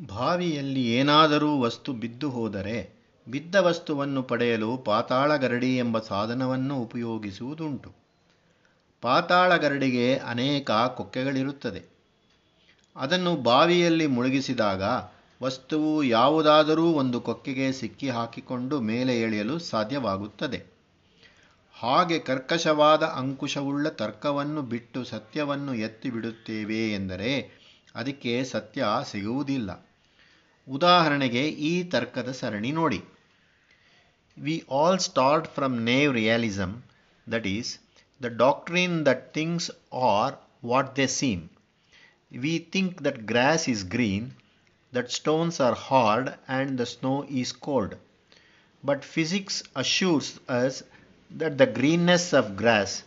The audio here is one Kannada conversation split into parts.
ಬಾವಿಯಲ್ಲಿ ಏನಾದರೂ ವಸ್ತು ಬಿದ್ದು ಹೋದರೆ ಬಿದ್ದ ವಸ್ತುವನ್ನು ಪಡೆಯಲು ಪಾತಾಳ ಗರಡಿ ಎಂಬ ಸಾಧನವನ್ನು ಉಪಯೋಗಿಸುವುದುಂಟು. ಪಾತಾಳ ಗರಡಿಗೆ ಅನೇಕ ಕೊಕ್ಕೆಗಳಿರುತ್ತದೆ. ಅದನ್ನು ಬಾವಿಯಲ್ಲಿ ಮುಳುಗಿಸಿದಾಗ ವಸ್ತುವು ಯಾವುದಾದರೂ ಒಂದು ಕೊಕ್ಕೆಗೆ ಸಿಕ್ಕಿ ಹಾಕಿಕೊಂಡು ಮೇಲೆ ಎಳೆಯಲು ಸಾಧ್ಯವಾಗುತ್ತದೆ. ಹಾಗೆ ಕರ್ಕಶವಾದ ಅಂಕುಶವುಳ್ಳ ತರ್ಕವನ್ನು ಬಿಟ್ಟು ಸತ್ಯವನ್ನು ಎತ್ತಿ ಬಿಡುತ್ತೇವೆ ಎಂದರೆ ಅದಕ್ಕೆ ಸತ್ಯ ಸಿಗುವುದಿಲ್ಲ ಉದಾಹರಣೆಗೆ ಈ ತರ್ಕದ ಸರಣಿ ನೋಡಿ we all start from naive realism that is the doctrine that things are what they seem we think that grass is green that stones are hard and the snow is cold. But physics assures us that the greenness of grass,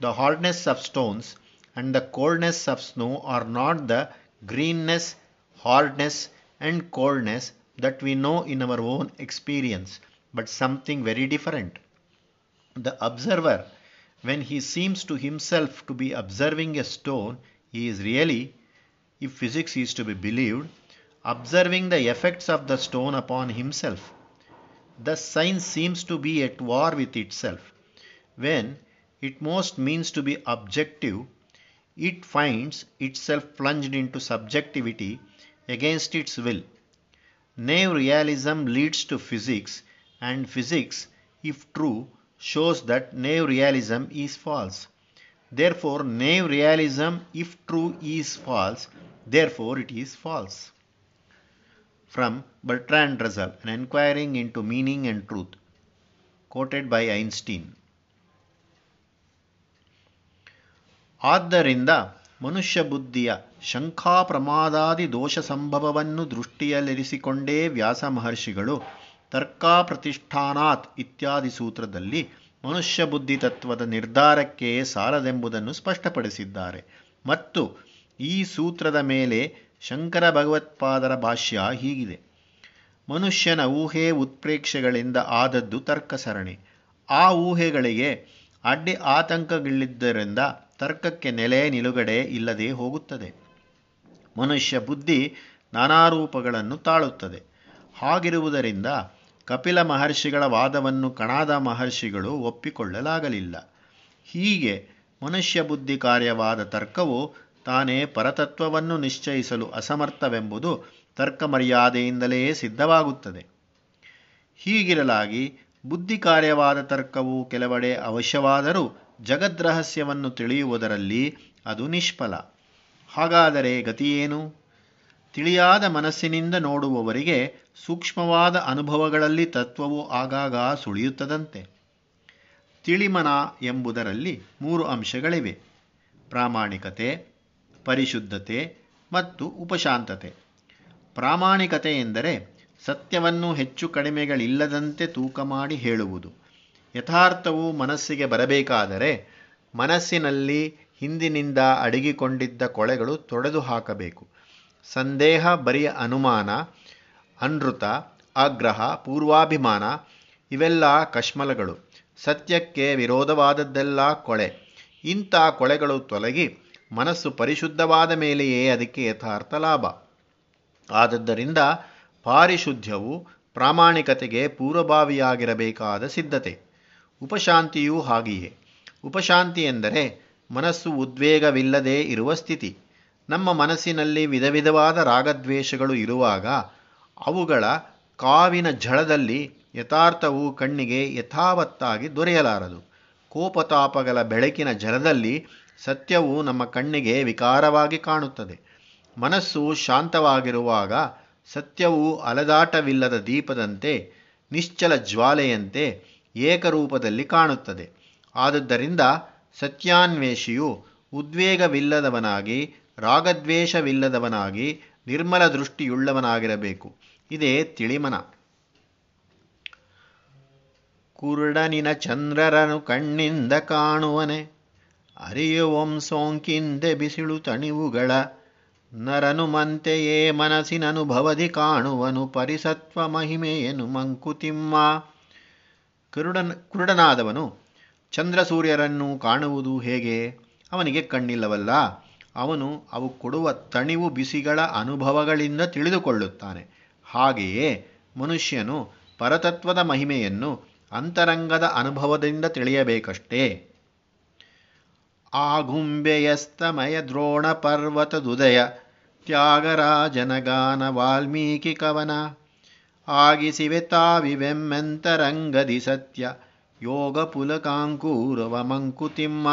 the hardness of stones, and the coldness of snow are not the greenness, hardness, and coldness that we know in our own experience, but something very different. The observer, when he seems to himself to be observing a stone, he is really, if physics is to be believed, observing the effects of the stone upon himself. Thus, science seems to be at war with itself. When it most means to be objective, it finds itself plunged into subjectivity against its will. Naive realism leads to physics, and physics, if true, shows that naive realism is false. Therefore, naive realism, if true, is false. Therefore, it is false. From Bertrand Russell, An Enquiring into Meaning and Truth, quoted by Einstein. ಆದ್ದರಿಂದ ಮನುಷ್ಯ ಬುದ್ಧಿಯ ಶಂಖಾಪ್ರಮಾದಾದಿ ದೋಷ ಸಂಭವವನ್ನು ದೃಷ್ಟಿಯಲ್ಲಿರಿಸಿಕೊಂಡೇ ವ್ಯಾಸ ಮಹರ್ಷಿಗಳು ತರ್ಕಾ ಪ್ರತಿಷ್ಠಾನಾತ್ ಇತ್ಯಾದಿ ಸೂತ್ರದಲ್ಲಿ ಮನುಷ್ಯ ಬುದ್ಧಿ ತತ್ವದ ನಿರ್ಧಾರಕ್ಕೆ ಸಾಲದೆಂಬುದನ್ನು ಸ್ಪಷ್ಟಪಡಿಸಿದ್ದಾರೆ. ಮತ್ತು ಈ ಸೂತ್ರದ ಮೇಲೆ ಶಂಕರ ಭಗವತ್ಪಾದರ ಭಾಷ್ಯ ಹೀಗಿದೆ. ಮನುಷ್ಯನ ಊಹೆ ಉತ್ಪ್ರೇಕ್ಷೆಗಳಿಂದ ಆದದ್ದು ತರ್ಕ ಸರಣಿ ಆ ಊಹೆಗಳಿಗೆ ಅಡ್ಡಿ ಆತಂಕಗಳಿದ್ದರಿಂದ ತರ್ಕಕ್ಕೆ ನೆಲೆ ನಿಲುಗಡೆ ಇಲ್ಲದೆ ಹೋಗುತ್ತದೆ. ಮನುಷ್ಯ ಬುದ್ಧಿ ನಾನಾ ರೂಪಗಳನ್ನು ತಾಳುತ್ತದೆ. ಹಾಗಿರುವುದರಿಂದ ಕಪಿಲ ಮಹರ್ಷಿಗಳ ವಾದವನ್ನು ಕಣಾದ ಮಹರ್ಷಿಗಳು ಒಪ್ಪಿಕೊಳ್ಳಲಾಗಲಿಲ್ಲ. ಹೀಗೆ ಮನುಷ್ಯ ಬುದ್ಧಿ ಕಾರ್ಯವಾದ ತರ್ಕವು ತಾನೇ ಪರತತ್ವವನ್ನು ನಿಶ್ಚಯಿಸಲು ಅಸಮರ್ಥವೆಂಬುದು ತರ್ಕ ಮರ್ಯಾದೆಯಿಂದಲೇ ಸಿದ್ಧವಾಗುತ್ತದೆ. ಹೀಗಿರಲಾಗಿ ಬುದ್ಧಿ ಕಾರ್ಯವಾದ ತರ್ಕವು ಕೆಲವೆಡೆ ಅವಶ್ಯವಾದರೂ ಜಗದ್ರಹಸ್ಯವನ್ನು ತಿಳಿಯುವುದರಲ್ಲಿ ಅದು ನಿಷ್ಫಲ. ಹಾಗಾದರೆ ಗತಿಯೇನು? ತಿಳಿಯಾದ ಮನಸ್ಸಿನಿಂದ ನೋಡುವವರಿಗೆ ಸೂಕ್ಷ್ಮವಾದ ಅನುಭವಗಳಲ್ಲಿ ತತ್ವವು ಆಗಾಗ ಸುಳಿಯುತ್ತದಂತೆ. ತಿಳಿಮನ ಎಂಬುದರಲ್ಲಿ ಮೂರು ಅಂಶಗಳಿವೆ. ಪ್ರಾಮಾಣಿಕತೆ, ಪರಿಶುದ್ಧತೆ ಮತ್ತು ಉಪಶಾಂತತೆ. ಪ್ರಾಮಾಣಿಕತೆ ಎಂದರೆ ಸತ್ಯವನ್ನು ಹೆಚ್ಚು ಕಡಿಮೆಗಳಿಲ್ಲದಂತೆ ತೂಕ ಮಾಡಿ ಹೇಳುವುದು. ಯಥಾರ್ಥವು ಮನಸ್ಸಿಗೆ ಬರಬೇಕಾದರೆ ಮನಸ್ಸಿನಲ್ಲಿ ಹಿಂದಿನಿಂದ ಅಡಗಿಕೊಂಡಿದ್ದ ಕೊಳೆಗಳು ತೊಡೆದು ಹಾಕಬೇಕು. ಸಂದೇಹ, ಬರಿಯ ಅನುಮಾನ, ಅನೃತ, ಆಗ್ರಹ, ಪೂರ್ವಾಭಿಮಾನ, ಇವೆಲ್ಲ ಕಶ್ಮಲಗಳು. ಸತ್ಯಕ್ಕೆ ವಿರೋಧವಾದದ್ದೆಲ್ಲ ಕೊಳೆ. ಇಂಥ ಕೊಳೆಗಳು ತೊಲಗಿ ಮನಸ್ಸು ಪರಿಶುದ್ಧವಾದ ಮೇಲೆಯೇ ಅದಕ್ಕೆ ಯಥಾರ್ಥ ಲಾಭ. ಆದದ್ದರಿಂದ ಪಾರಿಶುದ್ಧವು ಪ್ರಾಮಾಣಿಕತೆಗೆ ಪೂರ್ವಭಾವಿಯಾಗಿರಬೇಕಾದ ಸಿದ್ಧತೆ. ಉಪಶಾಂತಿಯೂ ಹಾಗೆಯೇ. ಉಪಶಾಂತಿ ಎಂದರೆ ಮನಸ್ಸು ಉದ್ವೇಗವಿಲ್ಲದೆ ಇರುವ ಸ್ಥಿತಿ. ನಮ್ಮ ಮನಸ್ಸಿನಲ್ಲಿ ವಿಧ ವಿಧವಾದ ರಾಗದ್ವೇಷಗಳು ಇರುವಾಗ ಅವುಗಳ ಕಾವಿನ ಝಳದಲ್ಲಿ ಯಥಾರ್ಥವು ಕಣ್ಣಿಗೆ ಯಥಾವತ್ತಾಗಿ ದೊರೆಯಲಾರದು. ಕೋಪತಾಪಗಳ ಬೆಳಕಿನ ಜಲದಲ್ಲಿ ಸತ್ಯವು ನಮ್ಮ ಕಣ್ಣಿಗೆ ವಿಕಾರವಾಗಿ ಕಾಣುತ್ತದೆ. ಮನಸ್ಸು ಶಾಂತವಾಗಿರುವಾಗ ಸತ್ಯವು ಅಲದಾಟವಿಲ್ಲದ ದೀಪದಂತೆ, ನಿಶ್ಚಲ ಜ್ವಾಲೆಯಂತೆ ಏಕರೂಪದಲ್ಲಿ ಕಾಣುತ್ತದೆ. ಆದುದರಿಂದ ಸತ್ಯಾನ್ವೇಷಿಯು ಉದ್ವೇಗವಿಲ್ಲದವನಾಗಿ, ರಾಗದ್ವೇಷವಿಲ್ಲದವನಾಗಿ, ನಿರ್ಮಲ ದೃಷ್ಟಿಯುಳ್ಳವನಾಗಿರಬೇಕು. ಇದೇ ತಿಳಿಮನ. ಕುರುಡನಿನ ಚಂದ್ರರನು ಕಣ್ಣಿಂದ ಕಾಣುವನೆ. ಅರಿಯುವಂ ಸೋಂಕಿಂದೆ ಬಿಸಿಳು ತಣಿವುಗಳ. ನರನು ಮಂತೆಯೇ ಮನಸ್ಸಿನನುಭವದಿ ಕಾಣುವನು. ಪರಿಸತ್ವ ಮಹಿಮೆಯನು ಮಂಕುತಿಮ್ಮ. ಕುರುಡನ, ಕುರುಡನಾದವನು ಚಂದ್ರ ಸೂರ್ಯರನ್ನು ಕಾಣುವುದು ಹೇಗೆ? ಅವನಿಗೆ ಕಣ್ಣಿಲ್ಲವಲ್ಲ. ಅವನು ಅವು ಕೊಡುವ ತಣಿವು ಬಿಸಿಗಳ ಅನುಭವಗಳಿಂದ ತಿಳಿದುಕೊಳ್ಳುತ್ತಾನೆ. ಹಾಗೆಯೇ ಮನುಷ್ಯನು ಪರತತ್ವದ ಮಹಿಮೆಯನ್ನು ಅಂತರಂಗದ ಅನುಭವದಿಂದ ತಿಳಿಯಬೇಕಷ್ಟೇ. ಆಗುಂಬೆಯಸ್ತಮಯ ದ್ರೋಣ ಪರ್ವತದುದಯ ತ್ಯಾಗರಾಜನಗಾನ ವಾಲ್ಮೀಕಿ ಕವನ ಆಗಿಸಿವೆ ತಾವಿವೆಮ್ಮೆಂತರಂಗದಿ ಸತ್ಯ. ಯೋಗ ಪುಲಕಾಂಕೂರವ ಮಂಕುತಿಮ್ಮ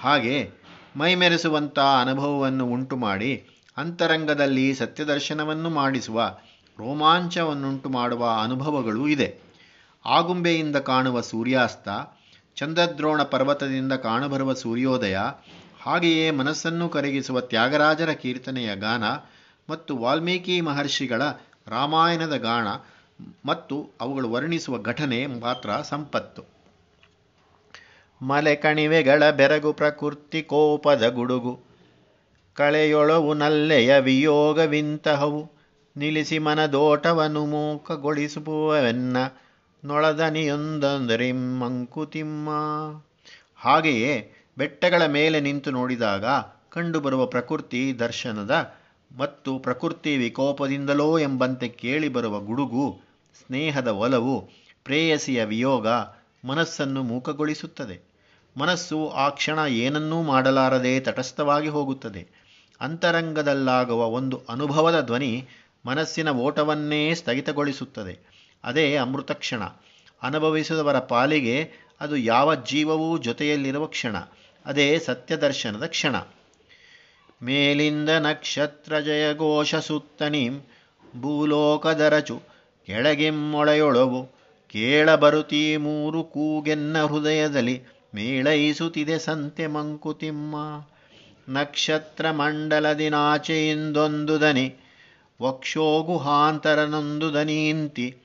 ಹಾಗೆ ಮೈಮೆರೆಸುವಂಥ ಅನುಭವವನ್ನು ಉಂಟು ಮಾಡಿ ಅಂತರಂಗದಲ್ಲಿ ಸತ್ಯದರ್ಶನವನ್ನು ಮಾಡಿಸುವ ರೋಮಾಂಚವನ್ನುಂಟು ಮಾಡುವ ಅನುಭವಗಳೂ ಇದೆ. ಆಗುಂಬೆಯಿಂದ ಕಾಣುವ ಸೂರ್ಯಾಸ್ತ, ಚಂದ್ರದ್ರೋಣ ಪರ್ವತದಿಂದ ಕಾಣಬರುವ ಸೂರ್ಯೋದಯ, ಹಾಗೆಯೇ ಮನಸ್ಸನ್ನು ಕರಗಿಸುವ ತ್ಯಾಗರಾಜರ ಕೀರ್ತನೆಯ ಗಾನ ಮತ್ತು ವಾಲ್ಮೀಕಿ ಮಹರ್ಷಿಗಳ ರಾಮಾಯಣದ ಗಾಣ ಮತ್ತು ಅವುಗಳು ವರ್ಣಿಸುವ ಘಟನೆ ಮಾತ್ರ ಸಂಪತ್ತು. ಮಲೆ ಕಣಿವೆಗಳ ಬೆರಗು ಪ್ರಕೃತಿ ಕೋಪದ ಗುಡುಗು, ಕಳೆಯೊಳವು ನಲ್ಲೆಯ ವಿಯೋಗವಿಂತಹವು, ನಿಲ್ಲಿಸಿ ಮನದೋಟವನ್ನು ಮೂಕಗೊಳಿಸುವವೆನ್ನ ನೊಳದನಿಯೊಂದೊಂದರಿ ಮಂಕುತಿಮ್ಮ. ಹಾಗೆಯೇ ಬೆಟ್ಟಗಳ ಮೇಲೆ ನಿಂತು ನೋಡಿದಾಗ ಕಂಡುಬರುವ ಪ್ರಕೃತಿ ದರ್ಶನದ ಮತ್ತು ಪ್ರಕೃತಿ ವಿಕೋಪದಿಂದಲೋ ಎಂಬಂತೆ ಕೇಳಿಬರುವ ಗುಡುಗು, ಸ್ನೇಹದ ಒಲವು, ಪ್ರೇಯಸಿಯ ವಿಯೋಗ ಮನಸ್ಸನ್ನು ಮೂಕಗೊಳಿಸುತ್ತದೆ. ಮನಸ್ಸು ಆ ಕ್ಷಣ ಏನನ್ನೂ ಮಾಡಲಾರದೆ ತಟಸ್ಥವಾಗಿ ಹೋಗುತ್ತದೆ. ಅಂತರಂಗದಲ್ಲಾಗುವ ಒಂದು ಅನುಭವದ ಧ್ವನಿ ಮನಸ್ಸಿನ ಓಟವನ್ನೇ ಸ್ಥಗಿತಗೊಳಿಸುತ್ತದೆ. ಅದೇ ಅಮೃತ ಕ್ಷಣ. ಅನುಭವಿಸಿದವರ ಪಾಲಿಗೆ ಅದು ಯಾವ ಜೀವವೂ ಜೊತೆಯಲ್ಲಿರುವ ಕ್ಷಣ. ಅದೇ ಸತ್ಯದರ್ಶನದ ಕ್ಷಣ. ಮೇಲಿಂದ ನಕ್ಷತ್ರ ಜಯಘೋಷ ಸುತ್ತನೀಂ ಭೂಲೋಕದರಚು ಕೆಳಗೆಮ್ಮೊಳೆಯೊಳವು ಕೇಳಬರುತೀ ಮೂರು ಕೂಗೆನ್ನ ಹೃದಯದಲ್ಲಿ ಮೇಳೈಸುತ್ತಿದೆ ಸಂತೆ ಮಂಕುತಿಮ್ಮ. ನಕ್ಷತ್ರ ಮಂಡಲದಿನಾಚೆಯಿಂದೊಂದು ದನಿ ವಕ್ಷೋಗುಹಾಂತರನೊಂದು ದನೀಂತಿ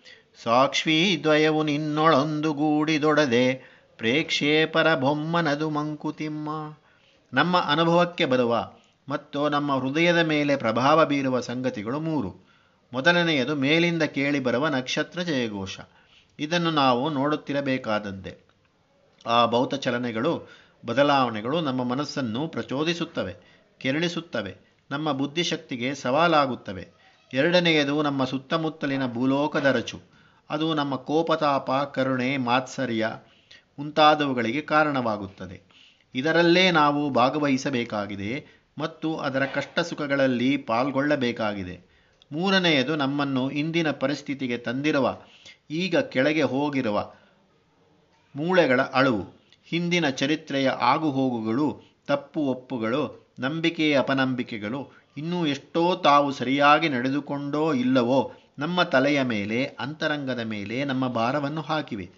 ಸಾಕ್ಷ್ವೀದ್ವಯವು ನಿನ್ನೊಳೊಂದು ಗೂಡಿದೊಡದೆ ಪ್ರೇಕ್ಷೇಪರ ಬೊಮ್ಮನದು ಮಂಕುತಿಮ್ಮ. ನಮ್ಮ ಅನುಭವಕ್ಕೆ ಬರುವ ಮತ್ತು ನಮ್ಮ ಹೃದಯದ ಮೇಲೆ ಪ್ರಭಾವ ಬೀರುವ ಸಂಗತಿಗಳು ಮೂರು. ಮೊದಲನೆಯದು, ಮೇಲಿಂದ ಕೇಳಿಬರುವ ನಕ್ಷತ್ರ ಜಯಘೋಷ. ಇದನ್ನು ನಾವು ನೋಡುತ್ತಿರಬೇಕಾದದ್ದೇ ಆ ಭೌತ ಚಲನೆಗಳು, ಬದಲಾವಣೆಗಳು ನಮ್ಮ ಮನಸ್ಸನ್ನು ಪ್ರಚೋದಿಸುತ್ತವೆ, ಕೆರಳಿಸುತ್ತವೆ, ನಮ್ಮ ಬುದ್ಧಿಶಕ್ತಿಗೆ ಸವಾಲಾಗುತ್ತವೆ. ಎರಡನೆಯದು, ನಮ್ಮ ಸುತ್ತಮುತ್ತಲಿನ ಭೂಲೋಕದ ರಚು. ಅದು ನಮ್ಮ ಕೋಪತಾಪ, ಕರುಣೆ, ಮಾತ್ಸರ್ಯ ಮುಂತಾದವುಗಳಿಗೆ ಕಾರಣವಾಗುತ್ತದೆ. ಇದರಲ್ಲೇ ನಾವು ಭಾಗವಹಿಸಬೇಕಾಗಿದೆ. ಮತ್ತು ಅದರ ಕಷ್ಟ ಸುಖಗಳಲ್ಲಿ ಪಾಲ್ಗೊಳ್ಳಬೇಕಾಗಿದೆ. ಮೂರನೆಯದು, ನಮ್ಮನ್ನು ಇಂದಿನ ಪರಿಸ್ಥಿತಿಗೆ ತಂದಿರುವ, ಈಗ ಕೆಳಗೆ ಹೋಗಿರುವ ಮೂಳೆಗಳ ಅಳುವು. ಹಿಂದಿನ ಚರಿತ್ರೆಯ ಆಗುಹೋಗುಗಳು, ತಪ್ಪು ಒಪ್ಪುಗಳು ನಂಬಿಕೆ ಅಪನಂಬಿಕೆಗಳು ಇನ್ನೂ ಎಷ್ಟೋ ತಾವು ಸರಿಯಾಗಿ ನಡೆದುಕೊಂಡೋ ಇಲ್ಲವೋ ನಮ್ಮ ತಲೆಯ ಮೇಲೆ, ಅಂತರಂಗದ ಮೇಲೆ ನಮ್ಮ ಭಾರವನ್ನು ಹಾಕಿವೆ.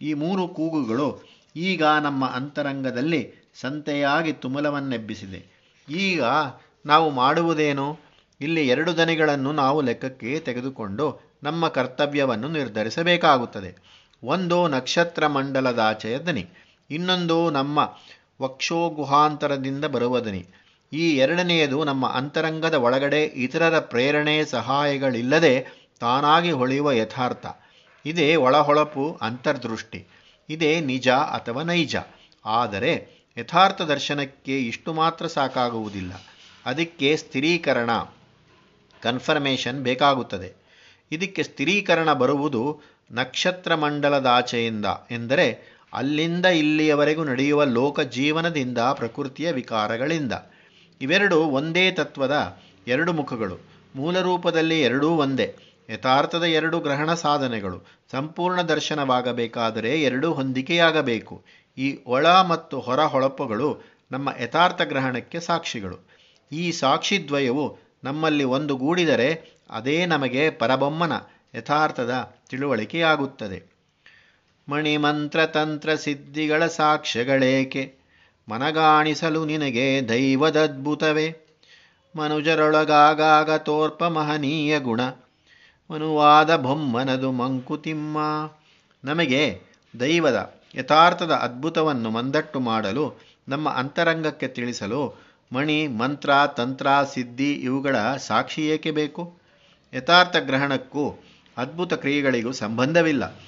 ಈ ಮೂರು ಕೂಗುಗಳು ಈಗ ನಮ್ಮ ಅಂತರಂಗದಲ್ಲಿ ಸಂತೆಯಾಗಿ ತುಮಲವನ್ನೆಬ್ಬಿಸಿದೆ. ಈಗ ನಾವು ಮಾಡುವುದೇನು? ಇಲ್ಲಿ ಎರಡು ದನಿಗಳನ್ನು ನಾವು ಲೆಕ್ಕಕ್ಕೆ ತೆಗೆದುಕೊಂಡು ನಮ್ಮ ಕರ್ತವ್ಯವನ್ನು ನಿರ್ಧರಿಸಬೇಕಾಗುತ್ತದೆ. ಒಂದು ನಕ್ಷತ್ರ ಮಂಡಲದಾಚೆಯ ದನಿ, ಇನ್ನೊಂದು ನಮ್ಮ ವಕ್ಷೋಗುಹಾಂತರದಿಂದ ಬರುವ ದನಿ. ಈ ಎರಡನೆಯದು ನಮ್ಮ ಅಂತರಂಗದ ಒಳಗಡೆ ಇತರರ ಪ್ರೇರಣೆ ಸಹಾಯಗಳಿಲ್ಲದೆ ತಾನಾಗಿ ಹೊಳೆಯುವ ಯಥಾರ್ಥ. ಇದೇ ಒಳಹೊಳಪು ಅಂತರ್ದೃಷ್ಟಿ, ಇದೇ ನಿಜ ಅಥವಾ ನೈಜ. ಆದರೆ ಯಥಾರ್ಥ ದರ್ಶನಕ್ಕೆ ಇಷ್ಟು ಮಾತ್ರ ಸಾಕಾಗುವುದಿಲ್ಲ. ಅದಕ್ಕೆ ಸ್ಥಿರೀಕರಣ ಕನ್ಫರ್ಮೇಷನ್ ಬೇಕಾಗುತ್ತದೆ. ಇದಕ್ಕೆ ಸ್ಥಿರೀಕರಣ ಬರುವುದು ನಕ್ಷತ್ರ ಮಂಡಲದಾಚೆಯಿಂದ ಎಂದರೆ ಅಲ್ಲಿಂದ ಇಲ್ಲಿಯವರೆಗೂ ನಡೆಯುವ ಲೋಕ ಜೀವನದಿಂದ ಪ್ರಕೃತಿಯ ವಿಕಾರಗಳಿಂದ. ಇವೆರಡು ಒಂದೇ ತತ್ವದ ಎರಡು ಮುಖಗಳು. ಮೂಲರೂಪದಲ್ಲಿ ಎರಡೂ ಒಂದೇ. ಯಥಾರ್ಥದ ಎರಡು ಗ್ರಹಣ ಸಾಧನೆಗಳು. ಸಂಪೂರ್ಣ ದರ್ಶನವಾಗಬೇಕಾದರೆ ಎರಡೂ ಹೊಂದಿಕೆಯಾಗಬೇಕು. ಈ ಒಳ ಮತ್ತು ಹೊರ ಹೊಳಪುಗಳು ನಮ್ಮ ಯಥಾರ್ಥ ಗ್ರಹಣಕ್ಕೆ ಸಾಕ್ಷಿಗಳು. ಈ ಸಾಕ್ಷಿದ್ವಯವು ನಮ್ಮಲ್ಲಿ ಒಂದು ಗೂಡಿದರೆ ಅದೇ ನಮಗೆ ಪರಬೊಮ್ಮನ ಯಥಾರ್ಥದ ತಿಳುವಳಿಕೆಯಾಗುತ್ತದೆ. ಮಣಿಮಂತ್ರತಂತ್ರ ಸಿದ್ಧಿಗಳ ಸಾಕ್ಷ್ಯಗಳೇಕೆ? ಮನಗಾಣಿಸಲು ನಿನಗೆ ದೈವದದ್ಭುತವೇ? ಮನುಜರೊಳಗಾಗಾಗ ತೋರ್ಪ ಮಹನೀಯ ಗುಣ. ಮನುವಾದ ಬೊಮ್ಮನದು ಮಂಕುತಿಮ್ಮ. ನಮಗೆ ದೈವದ ಯಥಾರ್ಥದ ಅದ್ಭುತವನ್ನು ಮಂದಟ್ಟು ಮಾಡಲು, ನಮ್ಮ ಅಂತರಂಗಕ್ಕೆ ತಿಳಿಸಲು ಮಣಿ, ಮಂತ್ರ, ತಂತ್ರ, ಸಿದ್ಧಿ ಇವುಗಳ ಸಾಕ್ಷಿ ಏಕೆ ಬೇಕು? ಯಥಾರ್ಥ ಗ್ರಹಣಕ್ಕೂ ಅದ್ಭುತ ಕ್ರಿಯೆಗಳಿಗೂ ಸಂಬಂಧವಿಲ್ಲ.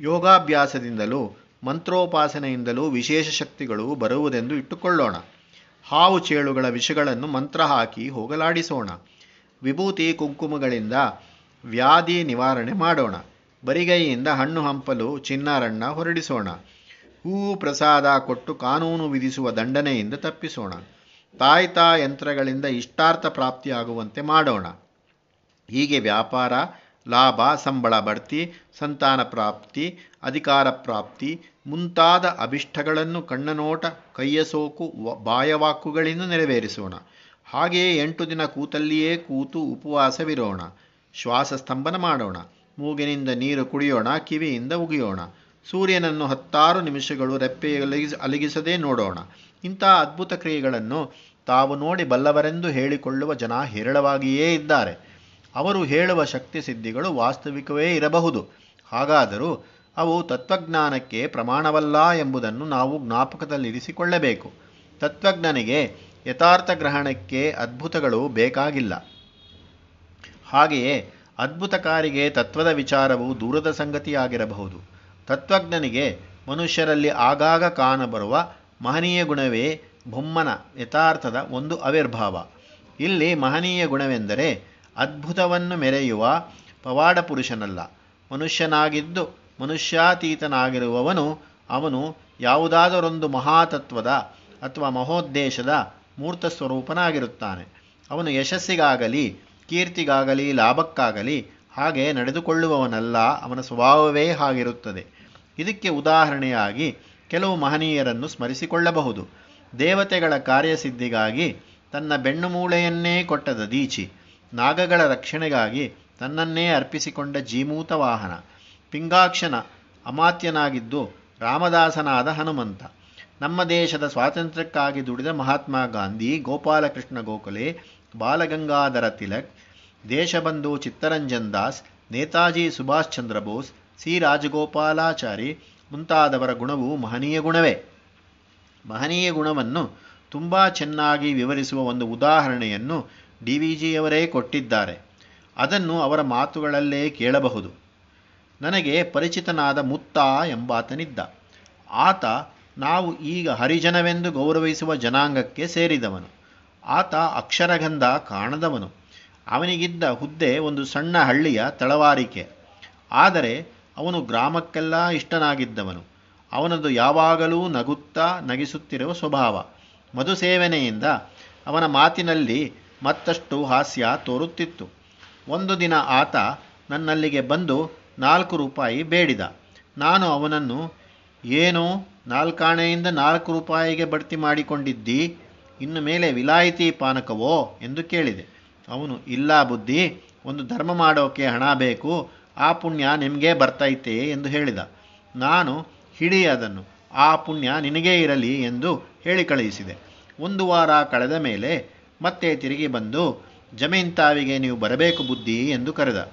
ಯೋಗಾಭ್ಯಾಸದಿಂದಲೂ, ಮಂತ್ರೋಪಾಸನೆಯಿಂದಲೂ ವಿಶೇಷ ಶಕ್ತಿಗಳು ಬರುವುದೆಂದು ಇಟ್ಟುಕೊಳ್ಳೋಣ. ಹಾವು ಚೇಳುಗಳ ವಿಷಗಳನ್ನು ಮಂತ್ರ ಹಾಕಿ ಹೋಗಲಾಡಿಸೋಣ. ವಿಭೂತಿ ಕುಂಕುಮಗಳಿಂದ ವ್ಯಾಧಿ ನಿವಾರಣೆ ಮಾಡೋಣ. ಬರಿಗೈಯಿಂದ ಹಣ್ಣು ಹಂಪಲು ಚಿನ್ನಾರಣ್ಣ ಹೊರಡಿಸೋಣ. ಹೂವು ಪ್ರಸಾದ ಕೊಟ್ಟು ಕಾನೂನು ವಿಧಿಸುವ ದಂಡನೆಯಿಂದ ತಪ್ಪಿಸೋಣ. ತಾಯ್ತಾ ಯಂತ್ರಗಳಿಂದ ಇಷ್ಟಾರ್ಥ ಪ್ರಾಪ್ತಿಯಾಗುವಂತೆ ಮಾಡೋಣ. ಹೀಗೆ ವ್ಯಾಪಾರ, ಲಾಭ, ಸಂಬಳ ಬಡ್ತಿ, ಸಂತಾನ ಪ್ರಾಪ್ತಿ, ಅಧಿಕಾರ ಪ್ರಾಪ್ತಿ ಮುಂತಾದ ಅಭಿಷ್ಟಗಳನ್ನು ಕಣ್ಣನೋಟ ಕೈಯ ಸೋಕು ಬಾಯವಾಕುಗಳಿಂದ ನೆರವೇರಿಸೋಣ. ಹಾಗೆಯೇ ಎಂಟು ದಿನ ಕೂತಲ್ಲಿಯೇ ಕೂತು ಉಪವಾಸವಿರೋಣ. ಶ್ವಾಸ ಸ್ತಂಭನ ಮಾಡೋಣ. ಮೂಗಿನಿಂದ ನೀರು ಕುಡಿಯೋಣ, ಕಿವಿಯಿಂದ ಉಗಿಯೋಣ. ಸೂರ್ಯನನ್ನು ಹತ್ತಾರು ನಿಮಿಷಗಳು ರೆಪ್ಪೆ ಅಲಗಿಸದೇ ನೋಡೋಣ. ಇಂಥ ಅದ್ಭುತ ಕ್ರಿಯೆಗಳನ್ನು ತಾವು ನೋಡಿ ಬಲ್ಲವರೆಂದು ಹೇಳಿಕೊಳ್ಳುವ ಜನ ಹೇರಳವಾಗಿಯೇ ಇದ್ದಾರೆ. ಅವರು ಹೇಳುವ ಶಕ್ತಿ ಸಿದ್ಧಿಗಳು ವಾಸ್ತವಿಕವೇ ಇರಬಹುದು. ಹಾಗಾದರೂ ಅವು ತತ್ವಜ್ಞಾನಕ್ಕೆ ಪ್ರಮಾಣವಲ್ಲ ಎಂಬುದನ್ನು ನಾವು ಜ್ಞಾಪಕದಲ್ಲಿರಿಸಿಕೊಳ್ಳಬೇಕು. ತತ್ವಜ್ಞನಿಗೆ ಯಥಾರ್ಥ ಗ್ರಹಣಕ್ಕೆ ಅದ್ಭುತಗಳು ಬೇಕಾಗಿಲ್ಲ. ಹಾಗೆಯೇ ಅದ್ಭುತಕಾರಿಗೆ ತತ್ವದ ವಿಚಾರವು ದೂರದ ಸಂಗತಿಯಾಗಿರಬಹುದು. ತತ್ವಜ್ಞನಿಗೆ ಮನುಷ್ಯರಲ್ಲಿ ಆಗಾಗ ಕಾಣಬರುವ ಮಹನೀಯ ಗುಣವೇ ಬೊಮ್ಮನ ಯಥಾರ್ಥದ ಒಂದು ಅವಿರ್ಭಾವ. ಇಲ್ಲಿ ಮಹನೀಯ ಗುಣವೆಂದರೆ ಅದ್ಭುತವನ್ನು ಮೆರೆಯುವ ಪವಾಡ ಪುರುಷನಲ್ಲ. ಮನುಷ್ಯನಾಗಿದ್ದು ಮನುಷ್ಯಾತೀತನಾಗಿರುವವನು, ಅವನು ಯಾವುದಾದರೊಂದು ಮಹಾತತ್ವದ ಅಥವಾ ಮಹೋದ್ದೇಶದ ಮೂರ್ತ ಸ್ವರೂಪನಾಗಿರುತ್ತಾನೆ. ಅವನು ಯಶಸ್ಸಿಗಾಗಲಿ ಕೀರ್ತಿಗಾಗಲಿ, ಲಾಭಕ್ಕಾಗಲಿ ಹಾಗೆ ನಡೆದುಕೊಳ್ಳುವವನಲ್ಲ, ಅವನ ಸ್ವಭಾವವೇ ಹಾಗಿರುತ್ತದೆ. ಇದಕ್ಕೆ ಉದಾಹರಣೆಯಾಗಿ ಕೆಲವು ಮಹನೀಯರನ್ನು ಸ್ಮರಿಸಿಕೊಳ್ಳಬಹುದು. ದೇವತೆಗಳ ಕಾರ್ಯಸಿದ್ಧಿಗಾಗಿ ತನ್ನ ಬೆನ್ನುಮೂಳೆಯನ್ನೇ ಕೊಟ್ಟದ ದೀಚಿ, ನಾಗಗಳ ರಕ್ಷಣೆಗಾಗಿ ತನ್ನನ್ನೇ ಅರ್ಪಿಸಿಕೊಂಡ ಜೀಮೂತ ವಾಹನ, ಪಿಂಗಾಕ್ಷನ ಅಮಾತ್ಯನಾಗಿದ್ದು ರಾಮದಾಸನಾದ ಹನುಮಂತ. ನಮ್ಮ ದೇಶದ ಸ್ವಾತಂತ್ರ್ಯಕ್ಕಾಗಿ ದುಡಿದ ಮಹಾತ್ಮ ಗಾಂಧಿ, ಗೋಪಾಲಕೃಷ್ಣ ಗೋಖಲೆ, ಬಾಲಗಂಗಾಧರ ತಿಲಕ್ ದೇಶಬಂಧು ಚಿತ್ತರಂಜನ್ ದಾಸ್, ನೇತಾಜಿ ಸುಭಾಷ್ ಚಂದ್ರ ಬೋಸ್, ಸಿ ರಾಜಗೋಪಾಲಾಚಾರಿ ಮುಂತಾದವರ ಗುಣವು ಮಹನೀಯ ಗುಣವೇ. ಮಹನೀಯ ಗುಣವನ್ನು ತುಂಬ ಚೆನ್ನಾಗಿ ವಿವರಿಸುವ ಒಂದು ಉದಾಹರಣೆಯನ್ನು ಡಿ ವಿ ಜಿಯವರೇ ಕೊಟ್ಟಿದ್ದಾರೆ. ಅದನ್ನು ಅವರ ಮಾತುಗಳಲ್ಲೇ ಕೇಳಬಹುದು. ನನಗೆ ಪರಿಚಿತನಾದ ಮುತ್ತ ಎಂಬಾತನಿದ್ದ. ಆತ ನಾವು ಈಗ ಹರಿಜನವೆಂದು ಗೌರವಿಸುವ ಜನಾಂಗಕ್ಕೆ ಸೇರಿದವನು. ಆತ ಅಕ್ಷರಗಂಧ ಕಾಣದವನು. ಅವನಿಗಿದ್ದ ಹುದ್ದೆ ಒಂದು ಸಣ್ಣ ಹಳ್ಳಿಯ ತಳವಾರಿಕೆ. ಆದರೆ ಅವನು ಗ್ರಾಮಕ್ಕೆಲ್ಲ ಇಷ್ಟನಾಗಿದ್ದವನು. ಅವನದು ಯಾವಾಗಲೂ ನಗುತ್ತಾ ನಗಿಸುತ್ತಿರುವ ಸ್ವಭಾವ. ಮಧುಸೇವನೆಯಿಂದ ಅವನ ಮಾತಿನಲ್ಲಿ ಮತ್ತಷ್ಟು ಹಾಸ್ಯ ತೋರುತ್ತಿತ್ತು. ಒಂದು ದಿನ ಆತ ನನ್ನಲ್ಲಿಗೆ ಬಂದು ನಾಲ್ಕು ರೂಪಾಯಿ ಬೇಡಿದ. ನಾನು ಅವನನ್ನು, ಏನೋ ನಾಲ್ಕಾಣೆಯಿಂದ ನಾಲ್ಕು ರೂಪಾಯಿಗೆ ಬಡ್ತಿ ಮಾಡಿಕೊಂಡಿದ್ದಿ? ಇನ್ನು ಮೇಲೆ ವಿಲಾಯಿತಿ ಪಾನಕವೋ? ಎಂದು ಕೇಳಿದೆ. ಅವನು, ಇಲ್ಲ ಬುದ್ಧಿ, ಒಂದು ಧರ್ಮ ಮಾಡೋಕೆ ಹಣ ಬೇಕು, ಆ ಪುಣ್ಯ ನಿಮಗೆ ಬರ್ತೈತೆ ಎಂದು ಹೇಳಿದ. ನಾನು ಹಿಡಿ ಅದನ್ನು ಆ ಪುಣ್ಯ ನಿನಗೇ ಇರಲಿ ಎಂದು ಹೇಳಿ ಕಳುಹಿಸಿದೆ. ಒಂದು ವಾರ ಕಳೆದ ಮೇಲೆ ಮತ್ತೆ ತಿರುಗಿ ಬಂದು, ಜಮೀನ್ ತಾವಿಗೆ ನೀವು ಬರಬೇಕು ಬುದ್ಧಿ ಎಂದು ಕರೆದ.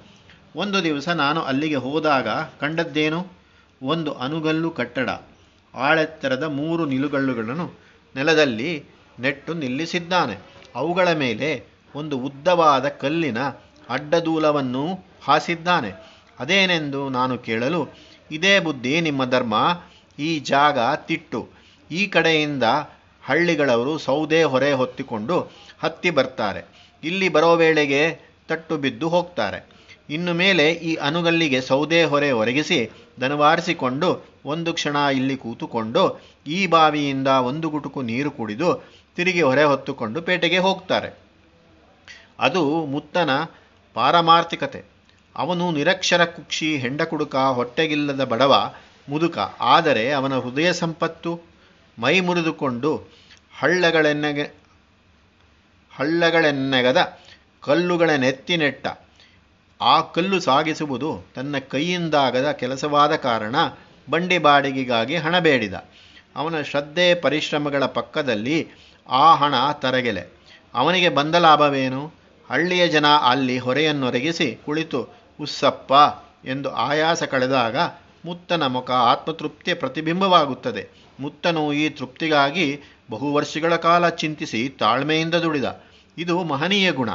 ಒಂದು ದಿವಸ ನಾನು ಅಲ್ಲಿಗೆ ಹೋದಾಗ ಕಂಡದ್ದೇನು? ಒಂದು ಅನುಗಲ್ಲು ಕಟ್ಟಡ, ಆಳೆತ್ತರದ ಮೂರು ನಿಲುಗಲ್ಲುಗಳನ್ನು ನೆಲದಲ್ಲಿ ನೆಟ್ಟು ನಿಲ್ಲಿಸಿದ್ದಾನೆ. ಅವುಗಳ ಮೇಲೆ ಒಂದು ಉದ್ದವಾದ ಕಲ್ಲಿನ ಅಡ್ಡದೂಲವನ್ನು ಹಾಸಿದ್ದಾನೆ. ಅದೇನೆಂದು ನಾನು ಕೇಳಲು, ಇದೇ ಬುದ್ಧಿ ನಿಮ್ಮ ಧರ್ಮ, ಈ ಜಾಗ ತಿಟ್ಟು. ಈ ಕಡೆಯಿಂದ ಹಳ್ಳಿಗಳವರು ಸೌದೆ ಹೊರೆ ಹೊತ್ತಿಕೊಂಡು ಹತ್ತಿ ಬರ್ತಾರೆ. ಇಲ್ಲಿ ಬರೋ ವೇಳೆಗೆ ತಟ್ಟು ಬಿದ್ದು ಹೋಗ್ತಾರೆ. ಇನ್ನು ಮೇಲೆ ಈ ಅನುಗಲ್ಲಿಗೆ ಸೌದೆ ಹೊರೆ ಒರಗಿಸಿ ದನವಾರಿಸಿಕೊಂಡು ಒಂದು ಕ್ಷಣ ಇಲ್ಲಿ ಕೂತುಕೊಂಡು ಈ ಬಾವಿಯಿಂದ ಒಂದು ಗುಟುಕು ನೀರು ಕುಡಿದು ತಿರುಗಿ ಹೊರೆ ಹೊತ್ತುಕೊಂಡು ಪೇಟೆಗೆ ಹೋಗ್ತಾರೆ. ಅದು ಮುತ್ತನ ಪಾರಮಾರ್ಥಿಕತೆ. ಅವನು ನಿರಕ್ಷರ ಕುಕ್ಷಿ ಹೆಂಡ ಕುಡುಕ ಹೊಟ್ಟೆಗಿಲ್ಲದ ಬಡವ, ಮುದುಕ. ಆದರೆ ಅವನ ಹೃದಯ ಸಂಪತ್ತು ಮೈ ಮುರಿದುಕೊಂಡು ಹಳ್ಳಗಳೆನ್ನೆಗೆ, ಹಳ್ಳಗಳೆನ್ನೆಗದ ಕಲ್ಲುಗಳ ನೆತ್ತಿ ನೆಟ್ಟ ಆ ಕಲ್ಲು ಸಾಗಿಸುವುದು ತನ್ನ ಕೈಯಿಂದಾಗದ ಕೆಲಸವಾದ ಕಾರಣ ಬಂಡಿ ಬಾಡಿಗೆಗಾಗಿ ಹಣ ಬೇಡಿದ. ಅವನ ಶ್ರದ್ಧೆ ಪರಿಶ್ರಮಗಳ ಪಕ್ಕದಲ್ಲಿ ಆ ಹಣ ತರಗೆಲೆ. ಅವನಿಗೆ ಬಂದ ಲಾಭವೇನು? ಹಳ್ಳಿಯ ಜನ ಅಲ್ಲಿ ಹೊರೆಯನ್ನೊರಗಿಸಿ ಕುಳಿತು, ಉಸ್ಸಪ್ಪ ಎಂದು ಆಯಾಸ ಕಳೆದಾಗ ಮುತ್ತನ ಮುಖ ಆತ್ಮತೃಪ್ತಿಯ ಪ್ರತಿಬಿಂಬವಾಗುತ್ತದೆ. ಮುತ್ತನು ಈ ತೃಪ್ತಿಗಾಗಿ ಬಹು ವರ್ಷಗಳ ಕಾಲ ಚಿಂತಿಸಿ ತಾಳ್ಮೆಯಿಂದ ದುಡಿದ. ಇದು ಮಹನೀಯ ಗುಣ.